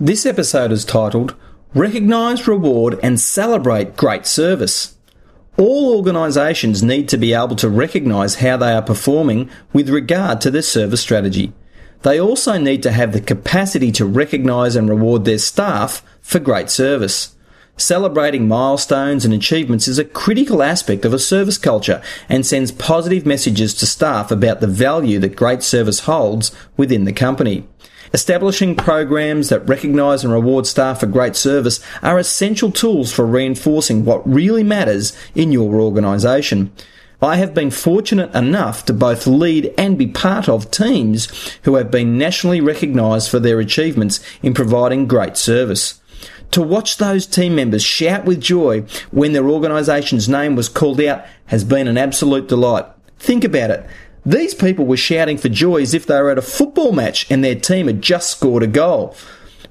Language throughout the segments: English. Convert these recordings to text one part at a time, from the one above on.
This episode is titled Recognise, Reward and Celebrate Great Service. All organisations need to be able to recognise how they are performing with regard to their service strategy. They also need to have the capacity to recognise and reward their staff for great service. Celebrating milestones and achievements is a critical aspect of a service culture and sends positive messages to staff about the value that great service holds within the company. Establishing programs that recognise and reward staff for great service are essential tools for reinforcing what really matters in your organisation. I have been fortunate enough to both lead and be part of teams who have been nationally recognised for their achievements in providing great service. To watch those team members shout with joy when their organisation's name was called out has been an absolute delight. Think about it. These people were shouting for joy as if they were at a football match and their team had just scored a goal.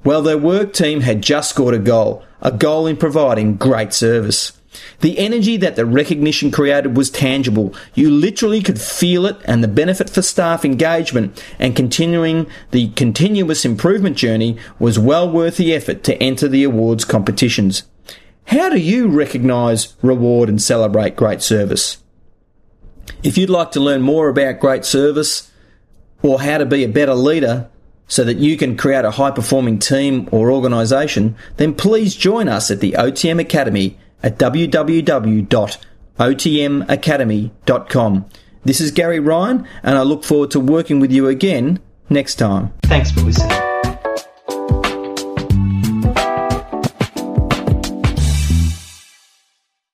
Well, their work team had just scored a goal, a goal in providing great service. The energy that the recognition created was tangible. You literally could feel it, and the benefit for staff engagement and continuing the continuous improvement journey was well worth the effort to enter the awards competitions. How do you recognise, reward, and celebrate great service? If you'd like to learn more about great service or how to be a better leader so that you can create a high performing team or organisation, then please join us at the OTM Academy at www.otmacademy.com. This is Gary Ryan, and I look forward to working with you again next time. Thanks for listening.